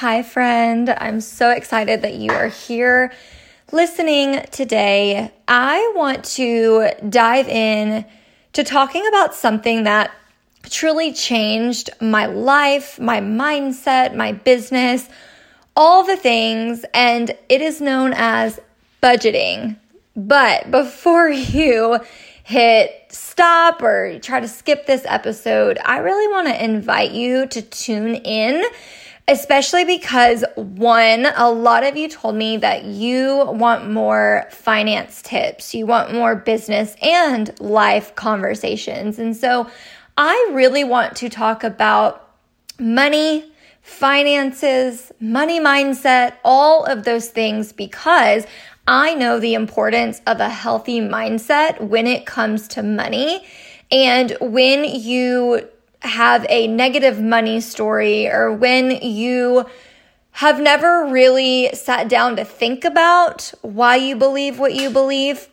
Hi, friend. I'm so excited that you are here listening today. I want to dive in to talking about something that truly changed my life, my mindset, my business, all the things, and it is known as budgeting. But before you hit stop or try to skip this episode, I really want to invite you to tune in especially because one, a lot of you told me that you want more finance tips, you want more business and life conversations. And so I really want to talk about money, finances, money mindset, all of those things because I know the importance of a healthy mindset when it comes to money. And when you have a negative money story or when you have never really sat down to think about why you believe what you believe,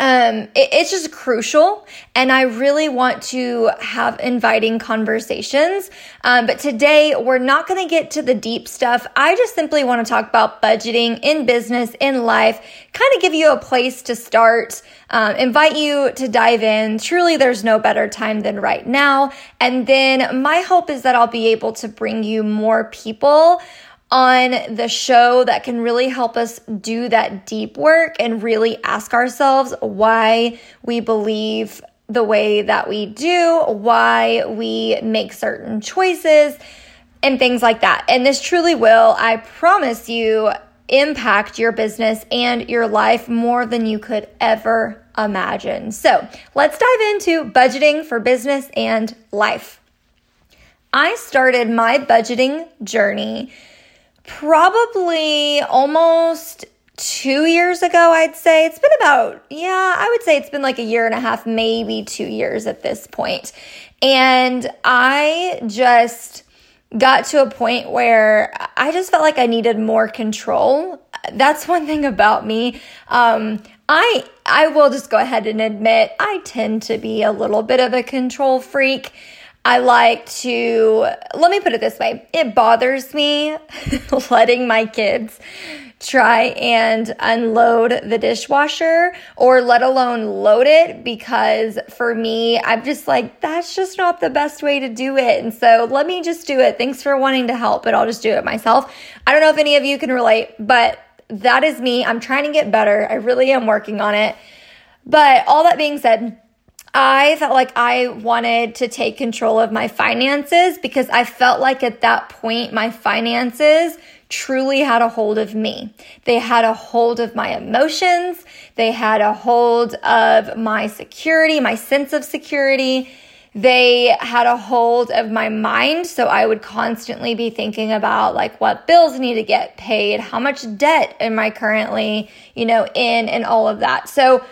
um, it, it's just crucial. And I really want to have inviting conversations. Um, but today we're not going to get to the deep stuff. I just simply want to talk about budgeting in business, in life, kind of give you a place to start, um, invite you to dive in. Truly, there's no better time than right now. And then my hope is that I'll be able to bring you more people on the show that can really help us do that deep work and really ask ourselves why we believe the way that we do, why we make certain choices, and things like that. And this truly will, I promise you, impact your business and your life more than you could ever imagine. So let's dive into budgeting for business and life. I started my budgeting journey probably almost two years ago, I'd say. It's been about, yeah, I would say it's been like a year and a half, maybe two years at this point. And I just got to a point where I just felt like I needed more control. That's one thing about me. Um, I I will just go ahead and admit I tend to be a little bit of a control freak. I like to, let me put it this way it bothers me letting my kids try and unload the dishwasher or let alone load it because for me, I'm just like, that's just not the best way to do it. And so let me just do it. Thanks for wanting to help, but I'll just do it myself. I don't know if any of you can relate, but that is me. I'm trying to get better. I really am working on it. But all that being said, I felt like I wanted to take control of my finances because I felt like at that point my finances truly had a hold of me. They had a hold of my emotions. They had a hold of my security, my sense of security. They had a hold of my mind. So I would constantly be thinking about like what bills need to get paid, how much debt am I currently, you know, in and all of that. So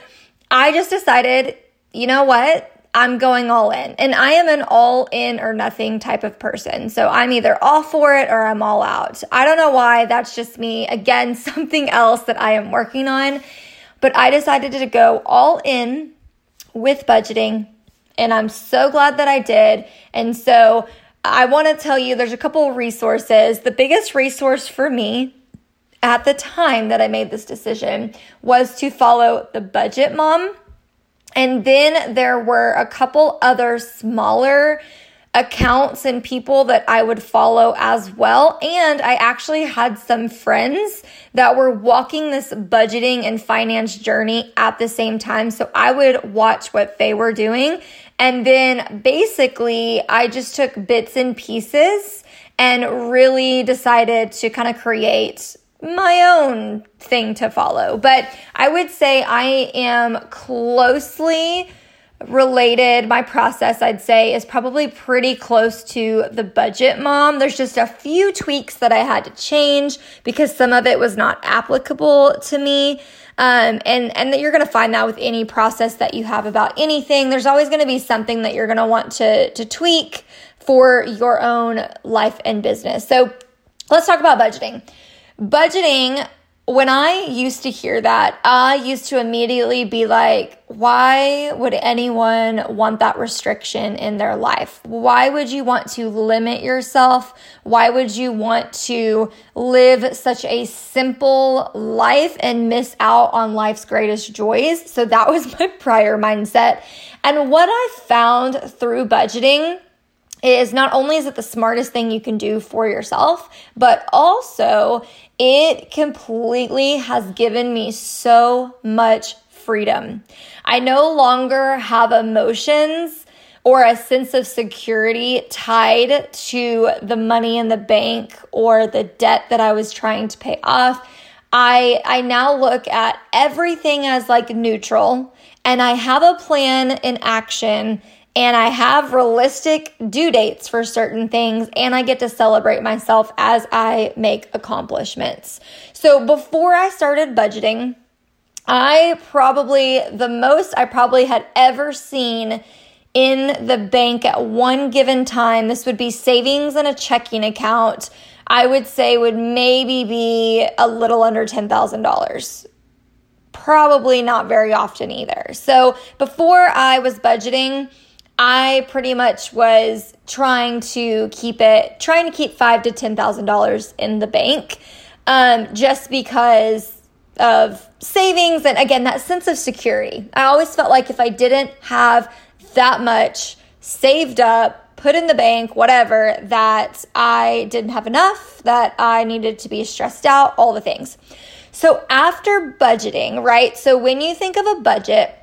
I just decided you know what? I'm going all in. And I am an all in or nothing type of person. So I'm either all for it or I'm all out. I don't know why. That's just me. Again, something else that I am working on. But I decided to go all in with budgeting. And I'm so glad that I did. And so I want to tell you there's a couple resources. The biggest resource for me at the time that I made this decision was to follow the Budget Mom and then there were a couple other smaller accounts and people that I would follow as well. And I actually had some friends that were walking this budgeting and finance journey at the same time. So I would watch what they were doing. And then basically, I just took bits and pieces and really decided to kind of create my own thing to follow. But I would say I am closely related. My process, I'd say, is probably pretty close to the budget mom. There's just a few tweaks that I had to change because some of it was not applicable to me. Um, and and that you're going to find that with any process that you have about anything. There's always going to be something that you're going to want to to tweak for your own life and business. So let's talk about budgeting budgeting when I used to hear that, I used to immediately be like, why would anyone want that restriction in their life? Why would you want to limit yourself? Why would you want to live such a simple life and miss out on life's greatest joys? So that was my prior mindset. And what I found through budgeting is not only is it the smartest thing you can do for yourself, but also it completely has given me so much freedom. I no longer have emotions or a sense of security tied to the money in the bank or the debt that I was trying to pay off. I I now look at everything as like neutral and I have a plan in action and I have realistic due dates for certain things, and I get to celebrate myself as I make accomplishments. So before I started budgeting, I probably, the most I probably had ever seen in the bank at one given time, this would be savings and a checking account, I would say would maybe be a little under $10,000 probably not very often either. So before I was budgeting, I pretty much was trying to keep it, trying to keep five to ten thousand dollars in the bank, um, just because of savings and again that sense of security. I always felt like if I didn't have that much saved up, put in the bank, whatever, that I didn't have enough, that I needed to be stressed out, all the things. So after budgeting, right? So when you think of a budget,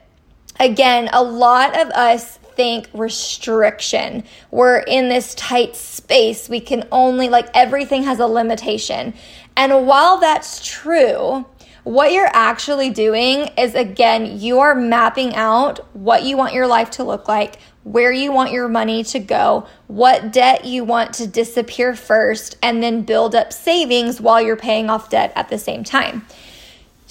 again, a lot of us think restriction. We're in this tight space. We can only, like, everything has a limitation. And while that's true, what you're actually doing is again, you are mapping out what you want your life to look like, where you want your money to go, what debt you want to disappear first, and then build up savings while you're paying off debt at the same time.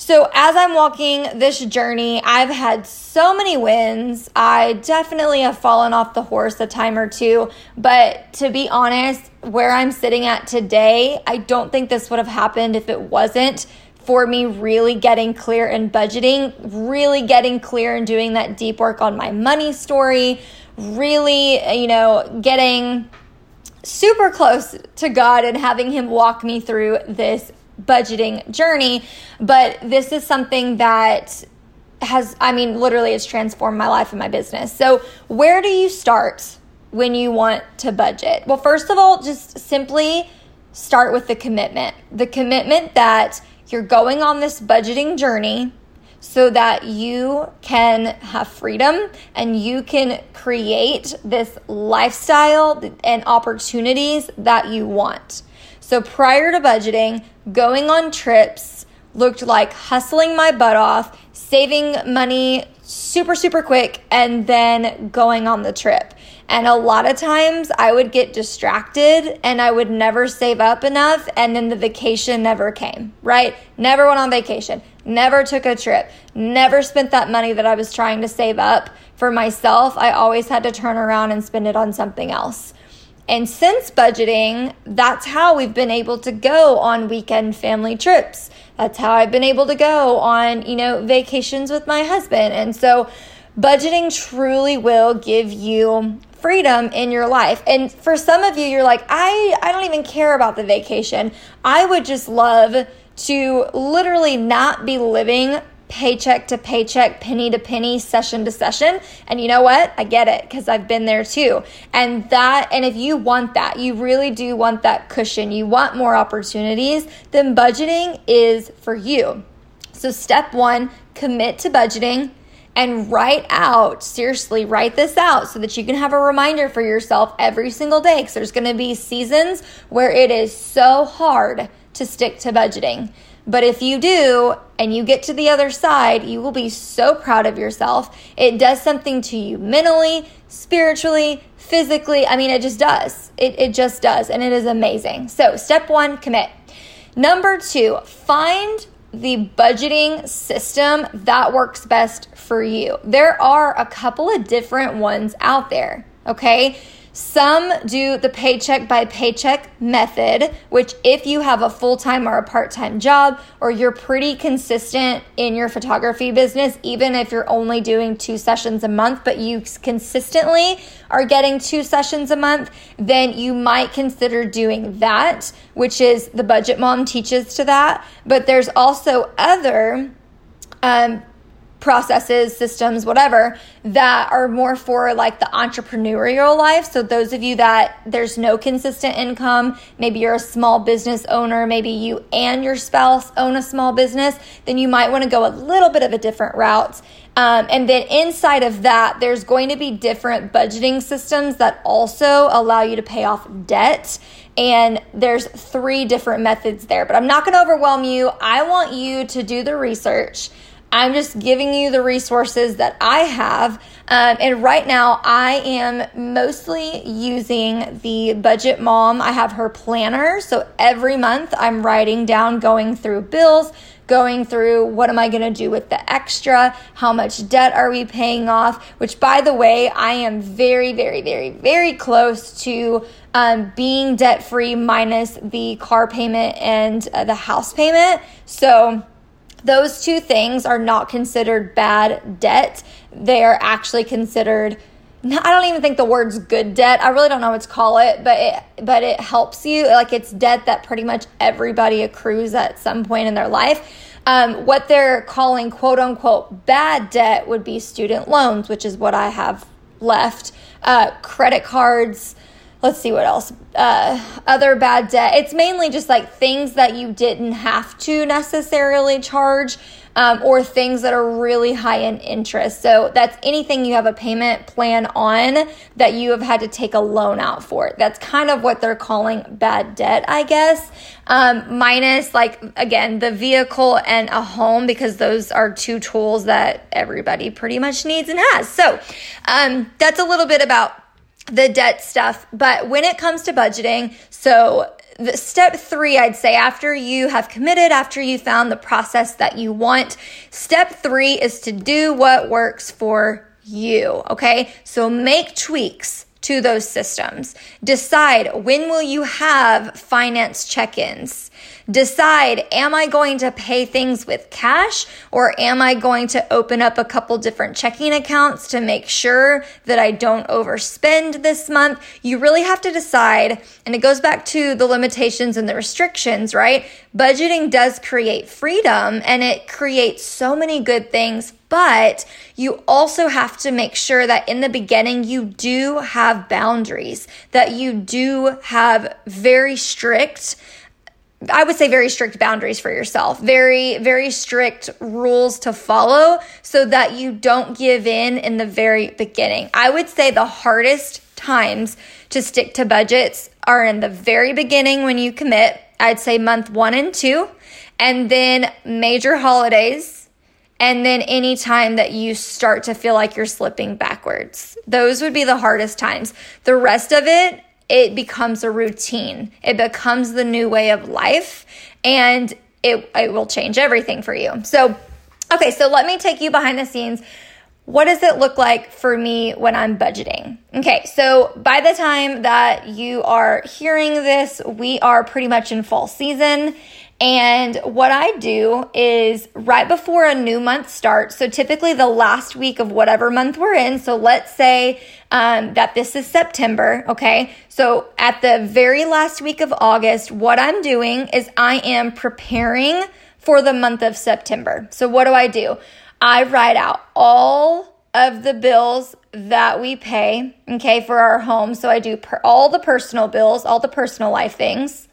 So, as I'm walking this journey, I've had so many wins. I definitely have fallen off the horse a time or two, but to be honest, where I'm sitting at today, I don't think this would have happened if it wasn't for me really getting clear and budgeting, really getting clear and doing that deep work on my money story, really, you know, getting super close to God and having Him walk me through this budgeting journey, but this is something that has, I mean, literally it's transformed my life and my business. So, where do you start when you want to budget? Well, first of all, just simply start with the commitment. The commitment that you're going on this budgeting journey so that you can have freedom and you can create this lifestyle and opportunities that you want. So prior to budgeting, going on trips looked like hustling my butt off, saving money super, super quick, and then going on the trip. And a lot of times I would get distracted and I would never save up enough, and then the vacation never came, right? Never went on vacation, never took a trip, never spent that money that I was trying to save up for myself. I always had to turn around and spend it on something else. And since budgeting, that's how we've been able to go on weekend family trips. That's how I've been able to go on, you know, vacations with my husband. And so budgeting truly will give you freedom in your life. And for some of you, you're like, I, I don't even care about the vacation. I would just love to literally not be living paycheck to paycheck, penny to penny, session to session. And you know what? I get it because I've been there too. And that, and if you want that, you really do want that cushion, you want more opportunities, then budgeting is for you. So, step one, commit to budgeting and write out, seriously, write this out so that you can have a reminder for yourself every single day. Because there's going to be seasons where it is so hard to stick to budgeting. But if you do and you get to the other side, you will be so proud of yourself. It does something to you mentally, spiritually, physically. I mean, it just does. It, it just does. And it is amazing. So, step one, commit. Number two, find the budgeting system that works best for you. There are a couple of different ones out there, okay? Some do the paycheck by paycheck method, which, if you have a full time or a part time job, or you're pretty consistent in your photography business, even if you're only doing two sessions a month, but you consistently are getting two sessions a month, then you might consider doing that, which is the budget mom teaches to that. But there's also other um, processes, systems, whatever, that are more for like the entrepreneurial life. So, those of you that there's no consistent income, maybe you're a small business owner, maybe you and your spouse own a small business, then you might want to go a little bit of a different route. Um, and then inside of that, there's going to be different budgeting systems that also allow you to pay off debt. And there's three different methods there, but I'm not going to overwhelm you. I want you to do the research I'm just giving you the resources that I have. Um, and right now, I am mostly using the Budget Mom. I have her planner. So every month, I'm writing down, going through bills, going through what am I going to do with the extra? How much debt are we paying off? Which, by the way, I am very, very, very, very close to um, being debt free minus the car payment and uh, the house payment. So, those two things are not considered bad debt. They are actually considered I don't even think the word's good debt. I really don't know what to call it, but it but it helps you. Like it's debt that pretty much everybody accrues at some point in their life. Um, what they're calling quote unquote bad debt would be student loans, which is what I have left, uh, credit cards, let's see what else. Uh, other bad debt. It's mainly just like things that you didn't have to necessarily charge um, or things that are really high in interest. So that's anything you have a payment plan on that you have had to take a loan out for. That's kind of what they're calling bad debt i guess. Um, minus like again the vehicle and a home because those are two tools that everybody pretty much needs and has. So um, that's a little bit about the debt stuff. But when it comes to budgeting, so the step three, I'd say after you have committed, after you found the process that you want, step three is to do what works for you. Okay. So make tweaks to those systems. Decide when will you have finance check-ins. Decide, am I going to pay things with cash or am I going to open up a couple different checking accounts to make sure that I don't overspend this month? You really have to decide, and it goes back to the limitations and the restrictions, right? Budgeting does create freedom and it creates so many good things but you also have to make sure that in the beginning you do have boundaries, that you do have very strict I would say very strict boundaries for yourself, very, very strict rules to follow so that you don't give in in the very beginning. I would say the hardest times to stick to budgets are in the very beginning when you commit. I'd say month one and two, and then major holidays and then any time that you start to feel like you're slipping backwards. Those would be the hardest times. The rest of it, it becomes a routine. It becomes the new way of life and it, it will change everything for you. So, okay, so let me take you behind the scenes. What does it look like for me when I'm budgeting? Okay, so by the time that you are hearing this, we are pretty much in fall season and what I do is right before a new month starts, so typically the last week of whatever month we're in. So let's say um, that this is September, okay? So at the very last week of August, what I'm doing is I am preparing for the month of September. So what do I do? I write out all of the bills that we pay, okay, for our home. So I do per- all the personal bills, all the personal life things.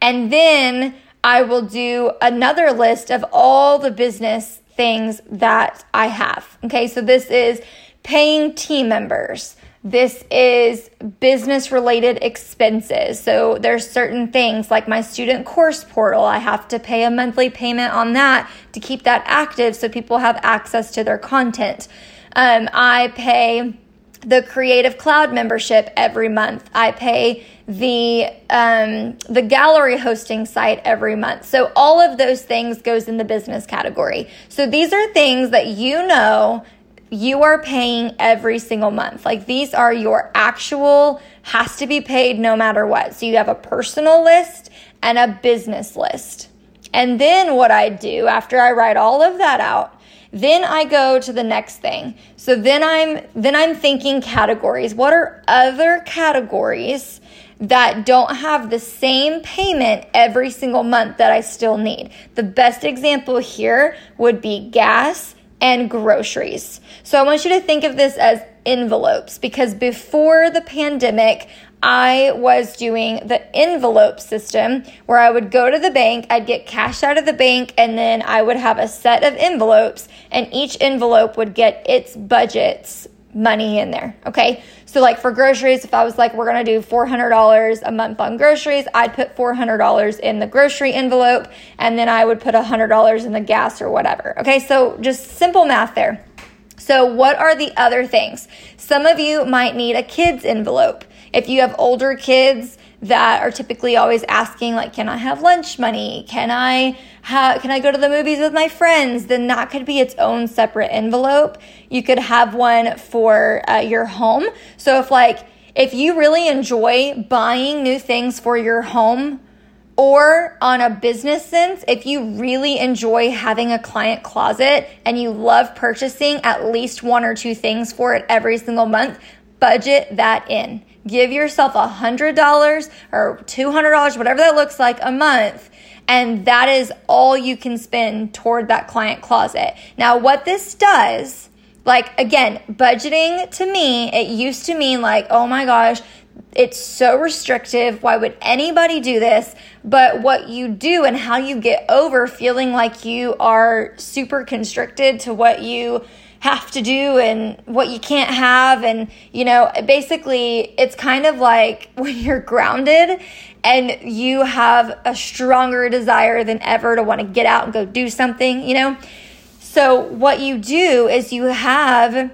And then I will do another list of all the business things that I have. Okay, so this is paying team members. This is business related expenses. So there's certain things like my student course portal. I have to pay a monthly payment on that to keep that active so people have access to their content. Um, I pay the Creative Cloud membership every month. I pay the um, the gallery hosting site every month. So all of those things goes in the business category. So these are things that you know you are paying every single month. Like these are your actual, has to be paid no matter what. So you have a personal list and a business list. And then what I do after I write all of that out, then I go to the next thing. So then I'm then I'm thinking categories. What are other categories that don't have the same payment every single month that I still need? The best example here would be gas and groceries. So I want you to think of this as envelopes because before the pandemic, I was doing the envelope system where I would go to the bank, I'd get cash out of the bank, and then I would have a set of envelopes, and each envelope would get its budget's money in there. Okay. So, like for groceries, if I was like, we're going to do $400 a month on groceries, I'd put $400 in the grocery envelope, and then I would put $100 in the gas or whatever. Okay. So, just simple math there. So, what are the other things? Some of you might need a kids envelope. If you have older kids that are typically always asking like can I have lunch money? Can I can I go to the movies with my friends? Then that could be its own separate envelope. You could have one for uh, your home. So if like if you really enjoy buying new things for your home, or on a business sense, if you really enjoy having a client closet and you love purchasing at least one or two things for it every single month, budget that in. Give yourself a $100 or $200, whatever that looks like a month. And that is all you can spend toward that client closet. Now, what this does, like again, budgeting to me, it used to mean like, oh my gosh, it's so restrictive. Why would anybody do this? But what you do and how you get over feeling like you are super constricted to what you have to do and what you can't have. And, you know, basically, it's kind of like when you're grounded and you have a stronger desire than ever to want to get out and go do something, you know? So, what you do is you have,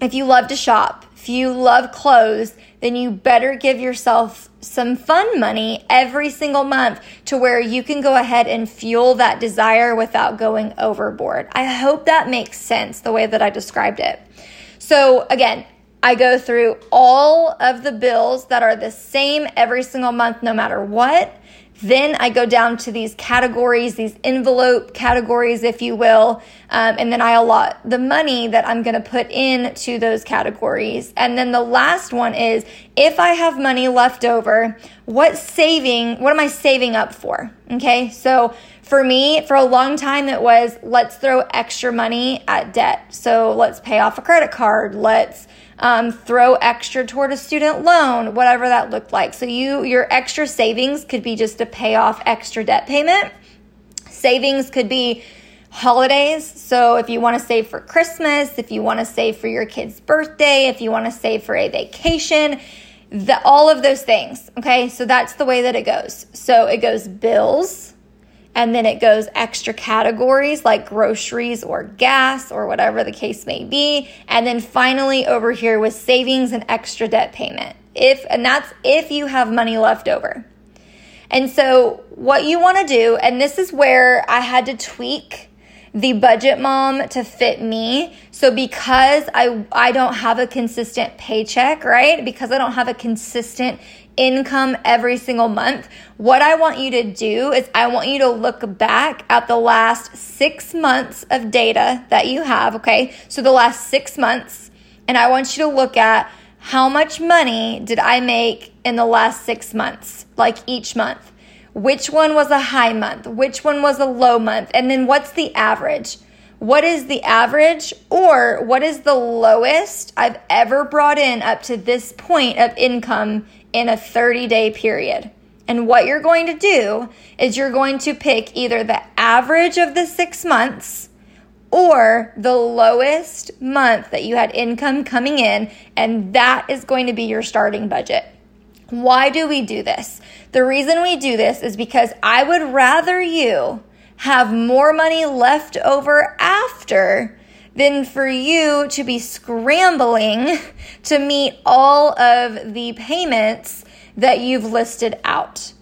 if you love to shop, if you love clothes, then you better give yourself some fun money every single month to where you can go ahead and fuel that desire without going overboard. I hope that makes sense the way that I described it. So, again, I go through all of the bills that are the same every single month, no matter what. Then I go down to these categories, these envelope categories, if you will, um, and then I allot the money that I'm going to put into those categories. And then the last one is if I have money left over, what saving, what am I saving up for? Okay, so for me, for a long time, it was let's throw extra money at debt. So let's pay off a credit card. Let's um, throw extra toward a student loan, whatever that looked like. So you your extra savings could be just to pay off extra debt payment. Savings could be holidays. So if you want to save for Christmas, if you want to save for your kid's birthday, if you want to save for a vacation, the, all of those things. Okay, so that's the way that it goes. So it goes bills and then it goes extra categories like groceries or gas or whatever the case may be. And then finally over here with savings and extra debt payment. If, and that's if you have money left over. And so what you want to do, and this is where I had to tweak the budget mom to fit me. So because I I don't have a consistent paycheck, right? Because I don't have a consistent income every single month, what I want you to do is I want you to look back at the last six months of data that you have, okay? So the last six months, and I want you to look at how much money did I make in the last six months, like each month? Which one was a high month? Which one was a low month? And then what's the average? What is the average or what is the lowest I've ever brought in up to this point of income in a 30 day period. And what you're going to do is you're going to pick either the average of the six months or the lowest month that you had income coming in, and that is going to be your starting budget. Why do we do this? The reason we do this is because I would rather you have more money left over after than for you to be scrambling to meet all of the payments that you've listed out.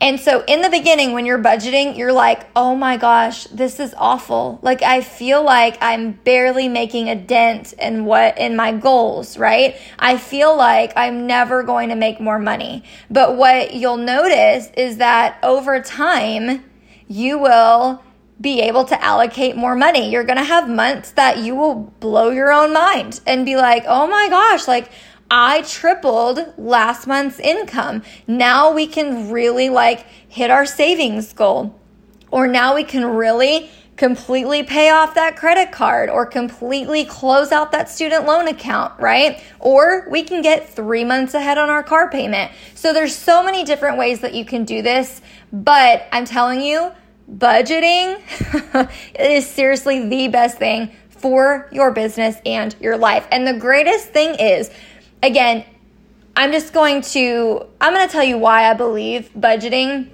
And so in the beginning, when you're budgeting, you're like, oh my gosh, this is awful. Like I feel like I'm barely making a dent in what, in my goals, right? I feel like I'm never going to make more money. But what you'll notice is that over time, you will be able to allocate more money. You're going to have months that you will blow your own mind and be like, oh my gosh, like I tripled last month's income. Now we can really like hit our savings goal. Or now we can really completely pay off that credit card or completely close out that student loan account, right? Or we can get three months ahead on our car payment. So there's so many different ways that you can do this, but I'm telling you, budgeting is seriously the best thing for your business and your life. And the greatest thing is, again, I'm just going to I'm going to tell you why I believe budgeting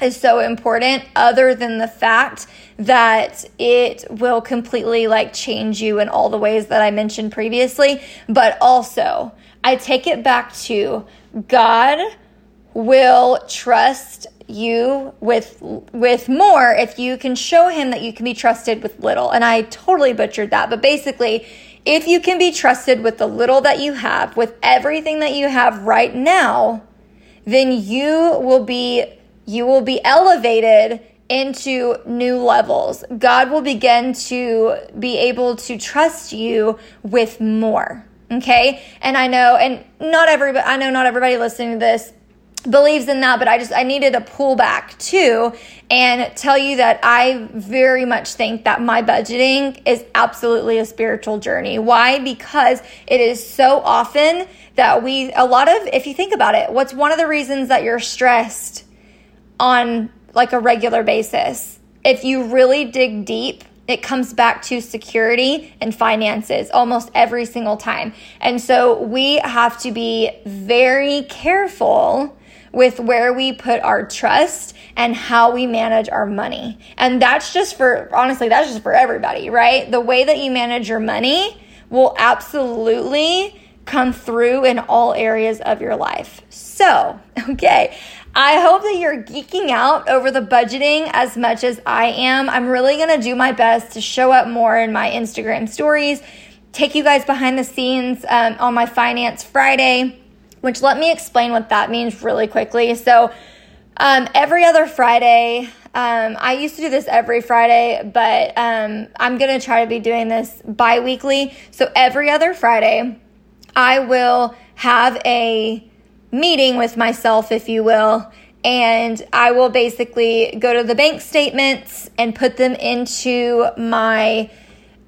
is so important other than the fact that it will completely like change you in all the ways that I mentioned previously, but also I take it back to God will trust you with with more if you can show him that you can be trusted with little. And I totally butchered that, but basically, if you can be trusted with the little that you have, with everything that you have right now, then you will be you will be elevated into new levels. God will begin to be able to trust you with more. Okay? And I know and not everybody I know not everybody listening to this believes in that, but I just I needed a pull back too and tell you that I very much think that my budgeting is absolutely a spiritual journey. Why? Because it is so often that we a lot of if you think about it, what's one of the reasons that you're stressed on like a regular basis? If you really dig deep, it comes back to security and finances almost every single time. And so we have to be very careful with where we put our trust and how we manage our money. And that's just for, honestly, that's just for everybody, right? The way that you manage your money will absolutely come through in all areas of your life. So, okay. I hope that you're geeking out over the budgeting as much as I am. I'm really going to do my best to show up more in my Instagram stories, take you guys behind the scenes um, on my Finance Friday which let me explain what that means really quickly. So, um, every other Friday, um, I used to do this every Friday, but um, I'm going to try to be doing this bi weekly. So, every other Friday, I will have a meeting with myself, if you will, and I will basically go to the bank statements and put them into my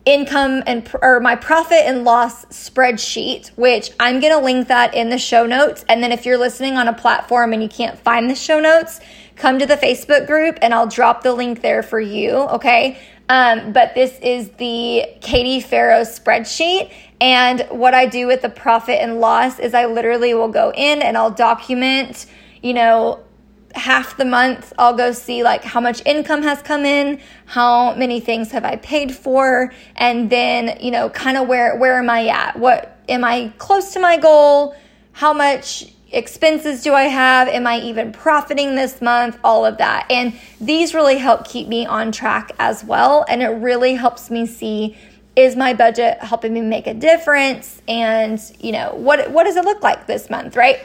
income and or my profit and loss spreadsheet which i'm going to link that in the show notes. And then if you're listening on a platform and you can't find the show notes come to the facebook group and i'll drop the link there for you okay? Um, but this is the katie farrow spreadsheet. And what i do with the profit and loss is i literally will go in and i'll document you know half the month I'll go see like how much income has come in, how many things have I paid for, and then, you know, kind of where where am I at? What am I close to my goal? How much expenses do I have? Am I even profiting this month? All of that. And these really help keep me on track as well, and it really helps me see is my budget helping me make a difference and, you know, what what does it look like this month, right?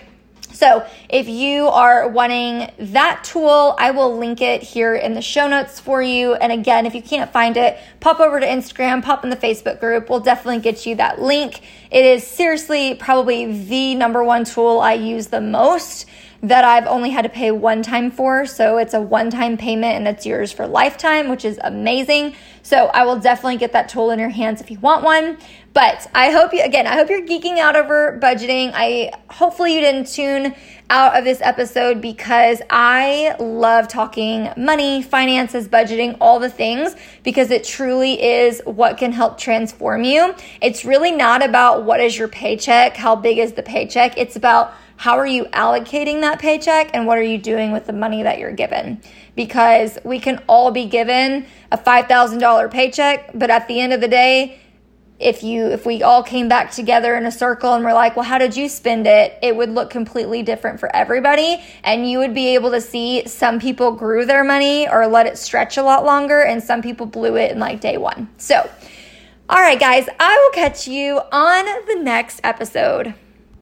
So, if you are wanting that tool, I will link it here in the show notes for you. And again, if you can't find it, pop over to Instagram, pop in the Facebook group. We'll definitely get you that link. It is seriously probably the number one tool I use the most that I've only had to pay one time for. So it's a one time payment and it's yours for lifetime, which is amazing. So I will definitely get that tool in your hands if you want one. But I hope you, again, I hope you're geeking out over budgeting. I hopefully you didn't tune out of this episode because I love talking money, finances, budgeting, all the things because it truly is what can help transform you. It's really not about what is your paycheck, how big is the paycheck. It's about how are you allocating that paycheck and what are you doing with the money that you're given? Because we can all be given a $5,000 paycheck, but at the end of the day, if you if we all came back together in a circle and we're like, "Well, how did you spend it?" it would look completely different for everybody and you would be able to see some people grew their money or let it stretch a lot longer and some people blew it in like day 1. So, all right guys, I will catch you on the next episode.